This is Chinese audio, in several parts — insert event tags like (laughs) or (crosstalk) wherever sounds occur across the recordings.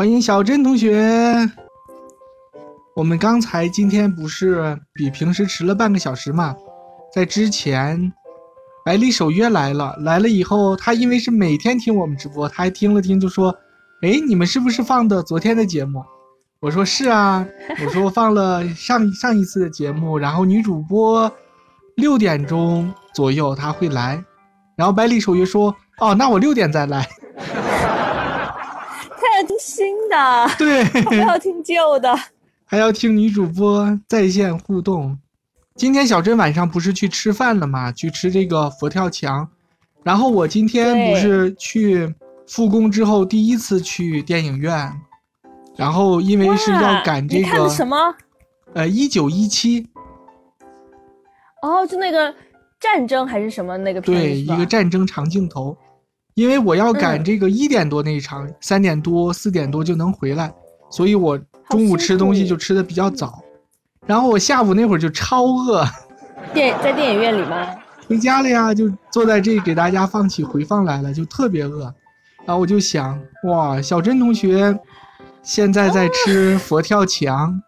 欢迎小珍同学。我们刚才今天不是比平时迟了半个小时嘛？在之前，百里守约来了，来了以后，他因为是每天听我们直播，他还听了听，就说：“哎，你们是不是放的昨天的节目？”我说：“是啊。(laughs) ”我说：“放了上上一次的节目，然后女主播六点钟左右他会来。”然后百里守约说：“哦，那我六点再来。(laughs) ”他要听新的，对，不 (laughs) 要听旧的。还要听女主播在线互动。今天小珍晚上不是去吃饭了吗？去吃这个佛跳墙。然后我今天不是去复工之后第一次去电影院。然后因为是要赶这个。看的什么？呃，一九一七。哦，就那个战争还是什么那个片对，一个战争长镜头。因为我要赶这个一点多那一场，三点多四点多就能回来，所以我。中午吃东西就吃的比较早，然后我下午那会儿就超饿。(laughs) 电在电影院里吗？(laughs) 回家了呀，就坐在这给大家放起回放来了，就特别饿。然后我就想，哇，小珍同学现在在吃 (laughs) 佛跳墙，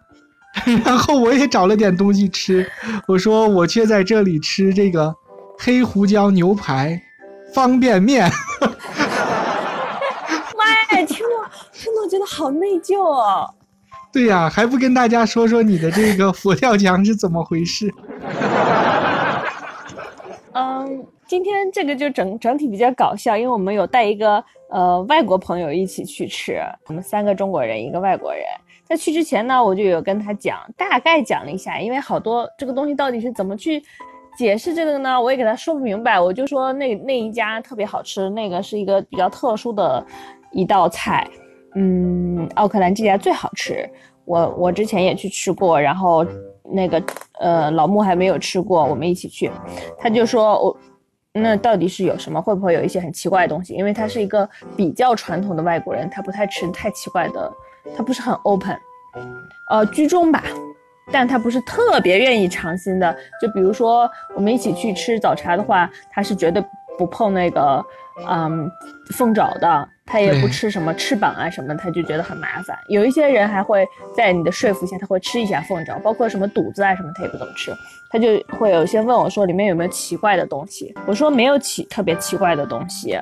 然后我也找了点东西吃。我说我却在这里吃这个黑胡椒牛排方便面。(laughs) 妈呀，听了听了觉得好内疚哦。对呀，还不跟大家说说你的这个佛跳墙是怎么回事？(laughs) 嗯，今天这个就整整体比较搞笑，因为我们有带一个呃外国朋友一起去吃，我们三个中国人，一个外国人。在去之前呢，我就有跟他讲，大概讲了一下，因为好多这个东西到底是怎么去解释这个呢？我也给他说不明白，我就说那那一家特别好吃，那个是一个比较特殊的一道菜。嗯，奥克兰这家最好吃，我我之前也去吃过，然后那个呃老穆还没有吃过，我们一起去，他就说我那到底是有什么，会不会有一些很奇怪的东西？因为他是一个比较传统的外国人，他不太吃太奇怪的，他不是很 open，呃居中吧，但他不是特别愿意尝新的。就比如说我们一起去吃早茶的话，他是绝对不碰那个嗯凤爪的。他也不吃什么翅膀啊什么，他就觉得很麻烦。有一些人还会在你的说服下，他会吃一下凤爪，包括什么肚子啊什么，他也不怎么吃。他就会有些问我说里面有没有奇怪的东西，我说没有奇特别奇怪的东西，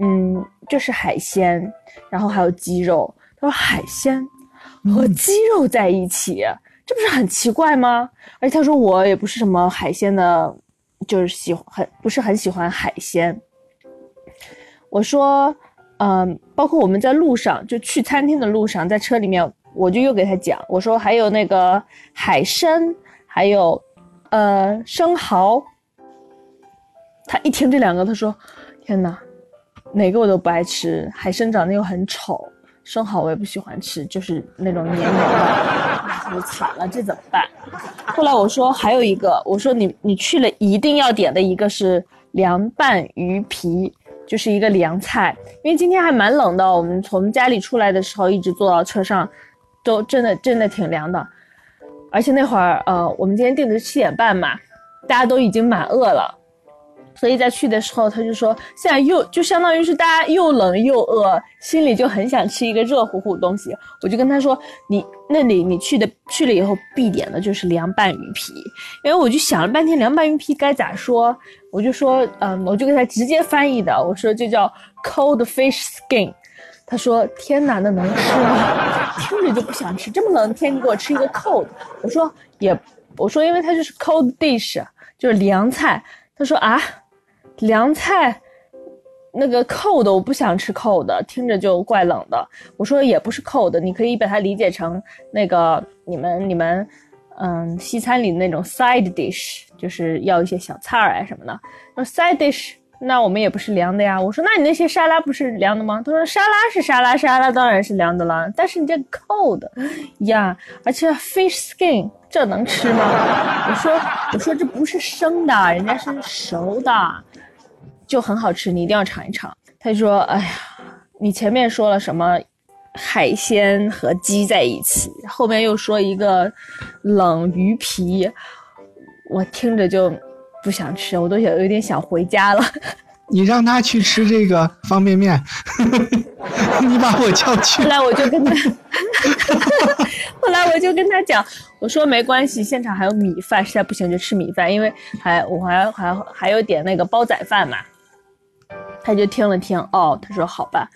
嗯，就是海鲜，然后还有鸡肉。他说海鲜和鸡肉在一起，这不是很奇怪吗？而且他说我也不是什么海鲜的，就是喜很不是很喜欢海鲜。我说。嗯，包括我们在路上就去餐厅的路上，在车里面，我就又给他讲，我说还有那个海参，还有呃生蚝。他一听这两个，他说：“天哪，哪个我都不爱吃。海参长得又很丑，生蚝我也不喜欢吃，就是那种黏黏的。”我：“惨了，这怎么办？”后来我说还有一个，我说你你去了一定要点的一个是凉拌鱼皮。就是一个凉菜，因为今天还蛮冷的，我们从家里出来的时候一直坐到车上，都真的真的挺凉的，而且那会儿呃，我们今天定的是七点半嘛，大家都已经蛮饿了。所以在去的时候，他就说现在又就相当于是大家又冷又饿，心里就很想吃一个热乎乎的东西。我就跟他说，你那里你去的去了以后必点的就是凉拌鱼皮，因为我就想了半天凉拌鱼皮该咋说，我就说嗯，我就给他直接翻译的，我说就叫 cold fish skin。他说天哪，那能吃吗？(laughs) 听着就不想吃，这么冷的天你给我吃一个 cold，我说也，我说因为它就是 cold dish，就是凉菜。他说啊。凉菜，那个扣的我不想吃扣的，听着就怪冷的。我说也不是扣的，你可以把它理解成那个你们你们，嗯，西餐里的那种 side dish，就是要一些小菜儿啊什么的。说 side dish，那我们也不是凉的呀。我说那你那些沙拉不是凉的吗？他说沙拉是沙拉，沙拉当然是凉的了。但是你这扣的呀，而且 fish skin 这能吃吗？(laughs) 我说我说这不是生的，人家是熟的。就很好吃，你一定要尝一尝。他就说：“哎呀，你前面说了什么海鲜和鸡在一起，后面又说一个冷鱼皮，我听着就不想吃，我都想有点想回家了。你让他去吃这个方便面，(laughs) 你把我叫去。后来我就跟他，(laughs) 后来我就跟他讲，我说没关系，现场还有米饭，实在不行就吃米饭，因为还我还还还有点那个煲仔饭嘛。他就听了听，哦，他说好吧。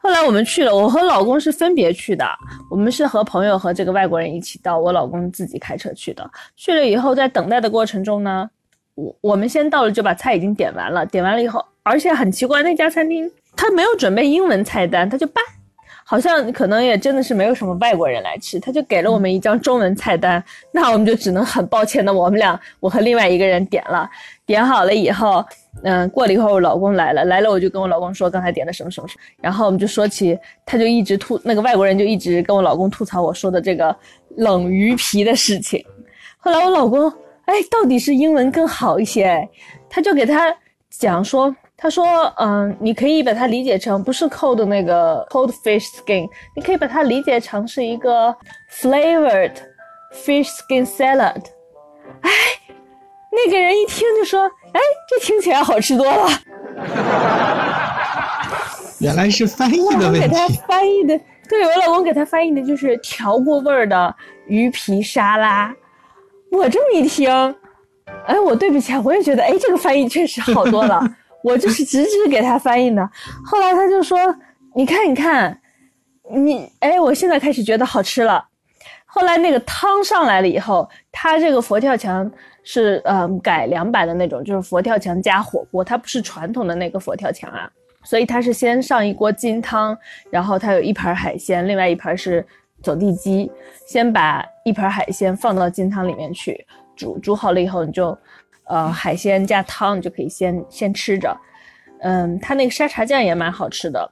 后来我们去了，我和老公是分别去的，我们是和朋友和这个外国人一起到，我老公自己开车去的。去了以后，在等待的过程中呢。我我们先到了就把菜已经点完了，点完了以后，而且很奇怪，那家餐厅他没有准备英文菜单，他就办，好像可能也真的是没有什么外国人来吃，他就给了我们一张中文菜单，那我们就只能很抱歉的，我们俩我和另外一个人点了，点好了以后，嗯，过了一会儿我老公来了，来了我就跟我老公说刚才点的什么什么什么，然后我们就说起，他就一直吐，那个外国人就一直跟我老公吐槽我说的这个冷鱼皮的事情，后来我老公。哎，到底是英文更好一些？他就给他讲说，他说，嗯，你可以把它理解成不是 cold 那个 cold fish skin，你可以把它理解成是一个 flavored fish skin salad。哎，那个人一听就说，哎，这听起来好吃多了。(laughs) 原来是翻译的问题。给他翻译的，对我老公给他翻译的就是调过味儿的鱼皮沙拉。我这么一听，哎，我对不起，我也觉得，哎，这个翻译确实好多了。我就是直直给他翻译的。后来他就说：“你看，你看，你，哎，我现在开始觉得好吃了。”后来那个汤上来了以后，他这个佛跳墙是嗯改良版的那种，就是佛跳墙加火锅，它不是传统的那个佛跳墙啊。所以它是先上一锅金汤，然后它有一盘海鲜，另外一盘是。走地鸡，先把一盘海鲜放到金汤里面去煮，煮好了以后，你就，呃，海鲜加汤，你就可以先先吃着。嗯，它那个沙茶酱也蛮好吃的。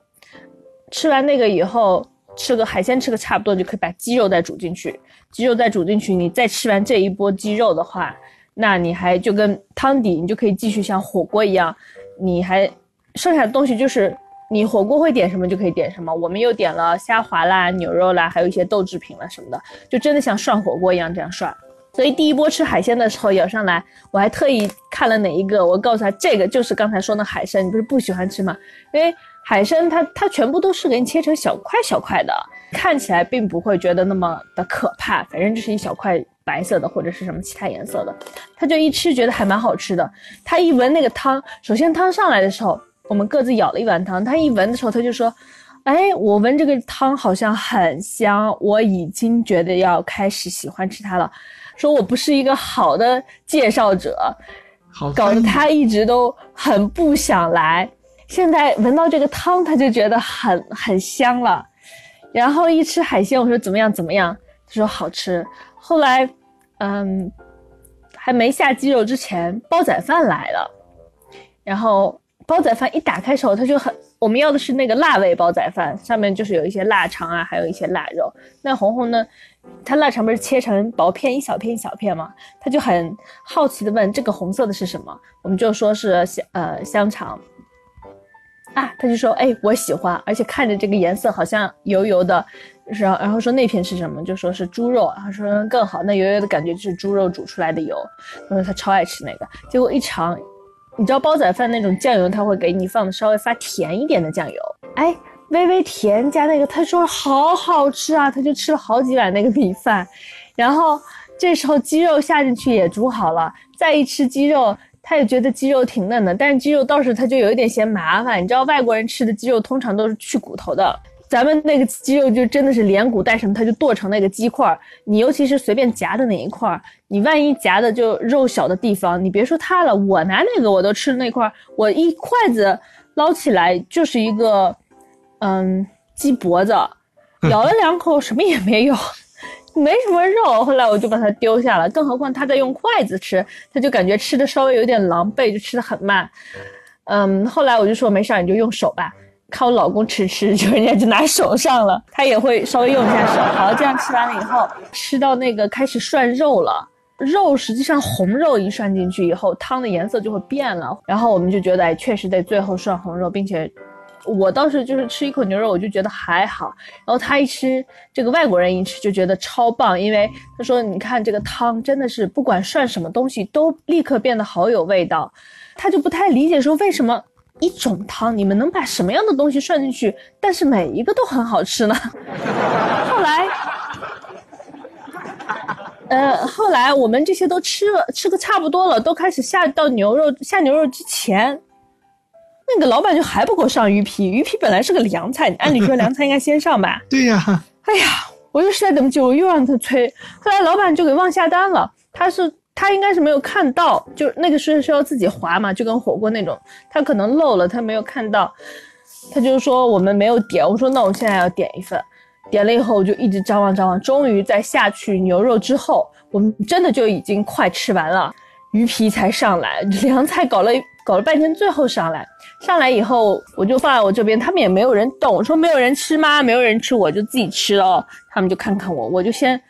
吃完那个以后，吃个海鲜吃个差不多，就可以把鸡肉再煮进去。鸡肉再煮进去，你再吃完这一波鸡肉的话，那你还就跟汤底，你就可以继续像火锅一样，你还剩下的东西就是。你火锅会点什么就可以点什么，我们又点了虾滑啦、牛肉啦，还有一些豆制品啦什么的，就真的像涮火锅一样这样涮。所以第一波吃海鲜的时候舀上来，我还特意看了哪一个，我告诉他这个就是刚才说的海参，你不是不喜欢吃吗？因为海参它它全部都是给你切成小块小块的，看起来并不会觉得那么的可怕，反正就是一小块白色的或者是什么其他颜色的，他就一吃觉得还蛮好吃的。他一闻那个汤，首先汤上来的时候。我们各自舀了一碗汤，他一闻的时候，他就说：“哎，我闻这个汤好像很香，我已经觉得要开始喜欢吃它了。”说我不是一个好的介绍者，搞得他一直都很不想来。现在闻到这个汤，他就觉得很很香了。然后一吃海鲜，我说怎么样怎么样？他说好吃。后来，嗯，还没下鸡肉之前，煲仔饭来了，然后。煲仔饭一打开时候，它就很，我们要的是那个辣味煲仔饭，上面就是有一些腊肠啊，还有一些腊肉。那红红呢，它腊肠不是切成薄片，一小片一小片吗？他就很好奇的问：“这个红色的是什么？”我们就说是香呃香肠啊，他就说：“哎，我喜欢，而且看着这个颜色好像油油的。”然后然后说那片是什么？就说是猪肉。他说更好，那油油的感觉就是猪肉煮出来的油。他说他超爱吃那个，结果一尝。你知道煲仔饭那种酱油，他会给你放的稍微发甜一点的酱油，哎，微微甜加那个，他说好好吃啊，他就吃了好几碗那个米饭，然后这时候鸡肉下进去也煮好了，再一吃鸡肉，他也觉得鸡肉挺嫩的，但是鸡肉倒是他就有一点嫌麻烦，你知道外国人吃的鸡肉通常都是去骨头的。咱们那个鸡肉就真的是连骨带什么，它就剁成那个鸡块儿。你尤其是随便夹的哪一块儿，你万一夹的就肉小的地方，你别说它了，我拿那个我都吃那块儿，我一筷子捞起来就是一个，嗯，鸡脖子，(laughs) 咬了两口什么也没有，没什么肉。后来我就把它丢下了，更何况他在用筷子吃，他就感觉吃的稍微有点狼狈，就吃的很慢。嗯，后来我就说没事儿，你就用手吧。看我老公吃吃，就人家就拿手上了，他也会稍微用一下手。好，这样吃完了以后，吃到那个开始涮肉了，肉实际上红肉一涮进去以后，汤的颜色就会变了。然后我们就觉得，哎，确实得最后涮红肉，并且我倒是就是吃一口牛肉，我就觉得还好。然后他一吃，这个外国人一吃就觉得超棒，因为他说，你看这个汤真的是不管涮什么东西都立刻变得好有味道。他就不太理解说为什么。一种汤，你们能把什么样的东西涮进去？但是每一个都很好吃呢？(laughs) 后来，呃，后来我们这些都吃了，吃个差不多了，都开始下到牛肉，下牛肉之前，那个老板就还不给我上鱼皮。鱼皮本来是个凉菜，按理说凉菜应该先上吧？(laughs) 对呀。哎呀，我又实在等不及，我又让他催。后来老板就给忘下单了，他是。他应该是没有看到，就那个是需要自己划嘛，就跟火锅那种，他可能漏了，他没有看到，他就说我们没有点，我说那我现在要点一份，点了以后我就一直张望张望，终于在下去牛肉之后，我们真的就已经快吃完了，鱼皮才上来，凉菜搞了搞了半天，最后上来，上来以后我就放在我这边，他们也没有人动，我说没有人吃吗？没有人吃，我就自己吃了，他们就看看我，我就先。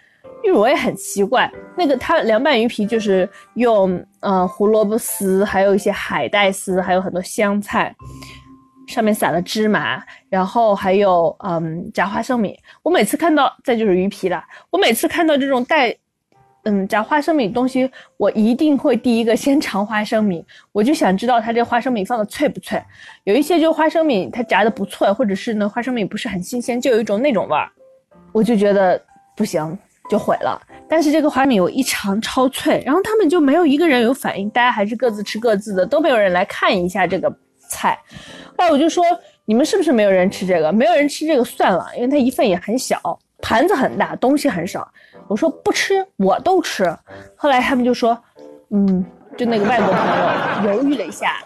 因为我也很奇怪，那个它凉拌鱼皮就是用呃胡萝卜丝，还有一些海带丝，还有很多香菜，上面撒了芝麻，然后还有嗯炸花生米。我每次看到，再就是鱼皮了。我每次看到这种带嗯炸花生米东西，我一定会第一个先尝花生米，我就想知道它这花生米放的脆不脆。有一些就花生米它炸的不脆，或者是呢花生米不是很新鲜，就有一种那种味儿，我就觉得不行。就毁了，但是这个花米我一尝超脆，然后他们就没有一个人有反应，大家还是各自吃各自的，都没有人来看一下这个菜。后来我就说，你们是不是没有人吃这个？没有人吃这个算了，因为它一份也很小，盘子很大，东西很少。我说不吃，我都吃。后来他们就说，嗯，就那个外国朋友犹豫了一下，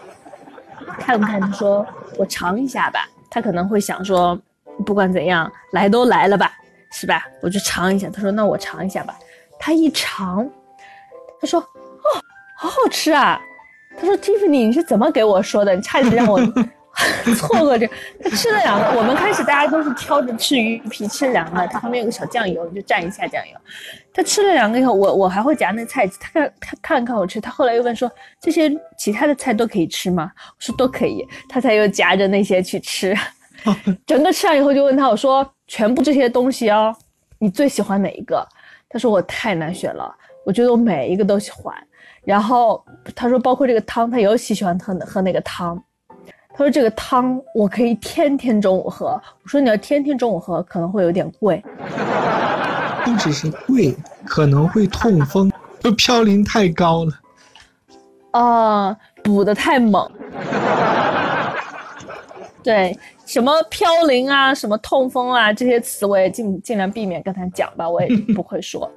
看了看，他说我尝一下吧。他可能会想说，不管怎样，来都来了吧。是吧？我就尝一下。他说：“那我尝一下吧。”他一尝，他说：“哦，好好吃啊！”他说：“Tiffany，你是怎么给我说的？你差点让我 (laughs) 错过这。”他吃了两个。我们开始大家都是挑着吃鱼皮，吃两个。他旁边有个小酱油，你就蘸一下酱油。他吃了两个以后，我我还会夹那菜。他看他看看我吃。他后来又问说：“这些其他的菜都可以吃吗？”我说：“都可以。”他才又夹着那些去吃。整个吃完以后就问他，我说。全部这些东西哦，你最喜欢哪一个？他说我太难选了，我觉得我每一个都喜欢。然后他说包括这个汤，他尤其喜欢喝喝那个汤。他说这个汤我可以天天中午喝。我说你要天天中午喝可能会有点贵，不只是贵，可能会痛风，就嘌呤太高了。啊，补的太猛。对。什么飘零啊，什么痛风啊，这些词我也尽尽量避免跟他讲吧，我也不会说。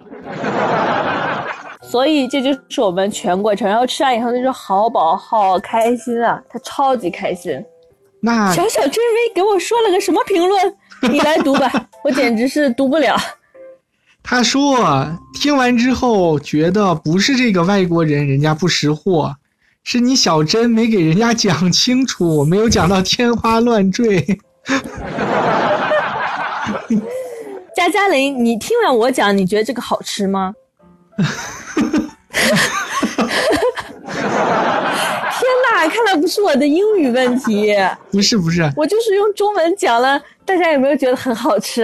所以这就是我们全过程，然后吃完以后他说好饱，好开心啊，他超级开心。那小小真威给我说了个什么评论？你来读吧，(laughs) 我简直是读不了。他说听完之后觉得不是这个外国人，人家不识货。是你小珍没给人家讲清楚，没有讲到天花乱坠。(laughs) 佳佳玲，你听完我讲，你觉得这个好吃吗？(laughs) 天哪，看来不是我的英语问题。(laughs) 不是不是，我就是用中文讲了，大家有没有觉得很好吃？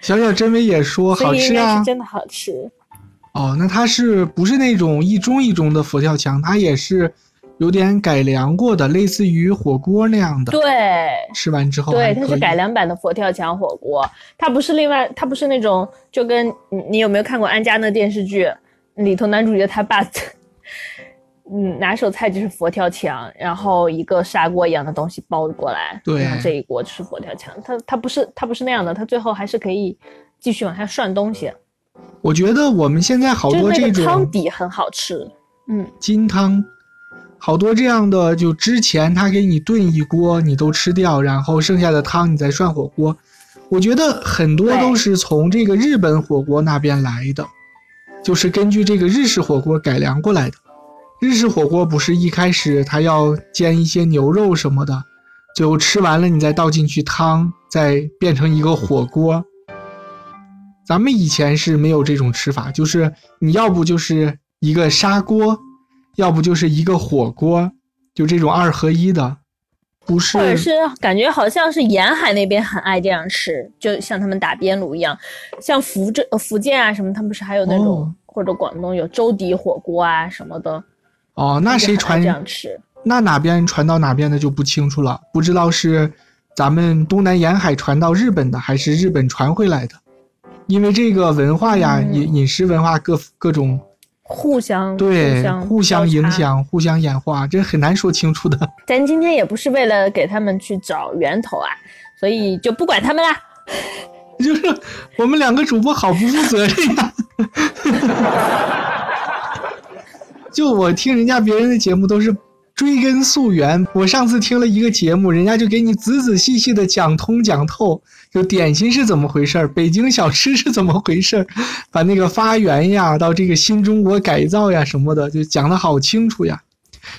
小小珍美也说好吃啊，是真的好吃。哦，那它是不是那种一盅一盅的佛跳墙？它也是有点改良过的，类似于火锅那样的。对，吃完之后，对，它是改良版的佛跳墙火锅。它不是另外，它不是那种就跟你你有没有看过安家那电视剧里头男主角他爸，(laughs) 嗯，拿手菜就是佛跳墙，然后一个砂锅一样的东西包过来，对，然后这一锅就是佛跳墙。它它不是它不是那样的，它最后还是可以继续往下涮东西。我觉得我们现在好多这种汤底很好吃，嗯，金汤，好多这样的，就之前他给你炖一锅，你都吃掉，然后剩下的汤你再涮火锅。我觉得很多都是从这个日本火锅那边来的，就是根据这个日式火锅改良过来的。日式火锅不是一开始它要煎一些牛肉什么的，最后吃完了你再倒进去汤，再变成一个火锅。咱们以前是没有这种吃法，就是你要不就是一个砂锅，要不就是一个火锅，就这种二合一的，不是？或者是感觉好像是沿海那边很爱这样吃，就像他们打边炉一样，像福州、福建啊什么，他们不是还有那种，或者广东有粥底火锅啊什么的，哦，那谁传这样吃？那哪边传到哪边的就不清楚了，不知道是咱们东南沿海传到日本的，还是日本传回来的。因为这个文化呀，饮饮食文化各各种互相对互相影响、互相演化，这很难说清楚的。(laughs) 咱今天也不是为了给他们去找源头啊，所以就不管他们啦。就是我们两个主播好不负责任呀！(laughs) (laughs) 就我听人家别人的节目都是。追根溯源，我上次听了一个节目，人家就给你仔仔细细的讲通讲透，就点心是怎么回事儿北京小吃是怎么回事儿把那个发源呀，到这个新中国改造呀什么的，就讲的好清楚呀。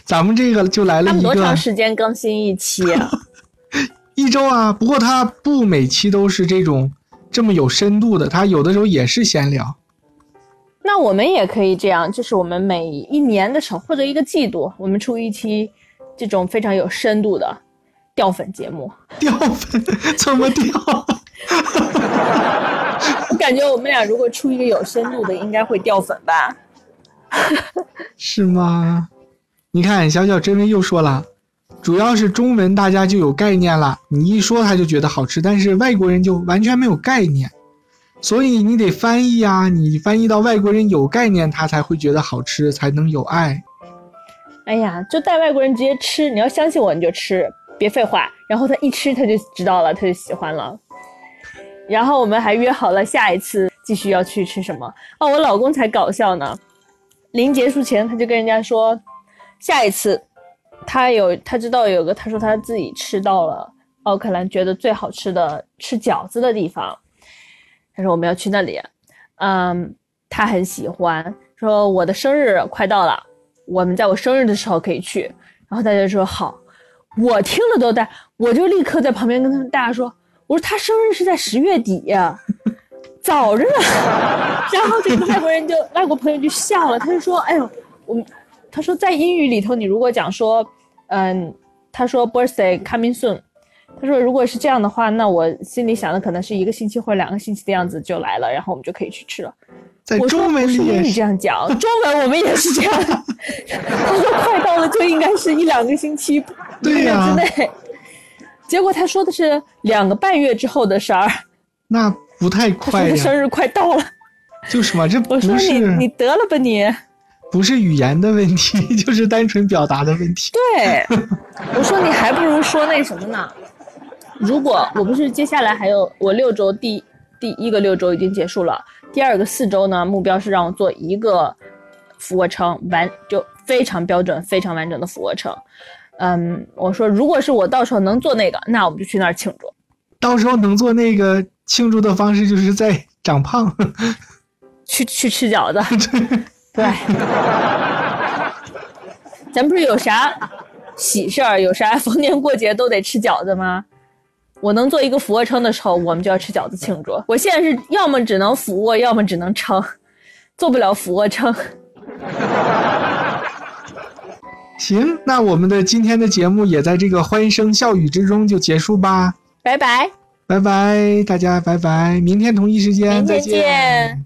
咱们这个就来了一个。多长时间更新一期啊？(laughs) 一周啊，不过它不每期都是这种这么有深度的，它有的时候也是闲聊。那我们也可以这样，就是我们每一年的时候或者一个季度，我们出一期这种非常有深度的掉粉节目。(laughs) 掉粉怎么掉？(laughs) 我感觉我们俩如果出一个有深度的，应该会掉粉吧？(laughs) 是吗？你看，小小真威又说了，主要是中文大家就有概念了，你一说他就觉得好吃，但是外国人就完全没有概念。所以你得翻译呀，你翻译到外国人有概念，他才会觉得好吃，才能有爱。哎呀，就带外国人直接吃，你要相信我，你就吃，别废话。然后他一吃，他就知道了，他就喜欢了。然后我们还约好了下一次继续要去吃什么。哦，我老公才搞笑呢，临结束前他就跟人家说，下一次他有他知道有个他说他自己吃到了奥克兰觉得最好吃的吃饺子的地方。他说我们要去那里，嗯，他很喜欢。说我的生日快到了，我们在我生日的时候可以去。然后大家说好，我听了都带，我就立刻在旁边跟他们大家说，我说他生日是在十月底呀，早着呢。(laughs) 然后这个外国人就外国朋友就笑了，他就说，哎呦，我们，他说在英语里头，你如果讲说，嗯，他说 birthday coming soon。他说：“如果是这样的话，那我心里想的可能是一个星期或者两个星期的样子就来了，然后我们就可以去吃了。”在中文里也是这样讲，(laughs) 中文我们也是这样。他说：“快到了就应该是一两个星期 (laughs) 对呀之内。”结果他说的是两个半月之后的事儿。那不太快呀。生日快到了。就是嘛，这不是你你得了吧你。不是语言的问题，(laughs) 就是单纯表达的问题。对，我说你还不如说那什么呢？如果我不是接下来还有我六周第第一个六周已经结束了，第二个四周呢，目标是让我做一个俯卧撑完就非常标准、非常完整的俯卧撑。嗯，我说如果是我到时候能做那个，那我们就去那儿庆祝。到时候能做那个庆祝的方式就是在长胖，去去吃饺子。(laughs) 对，咱不是有啥喜事儿、有啥逢年过节都得吃饺子吗？我能做一个俯卧撑的时候，我们就要吃饺子庆祝。(laughs) 我现在是要么只能俯卧，要么只能撑，做不了俯卧撑。(laughs) 行，那我们的今天的节目也在这个欢声笑语之中就结束吧。拜拜，拜拜，大家拜拜，明天同一时间再见。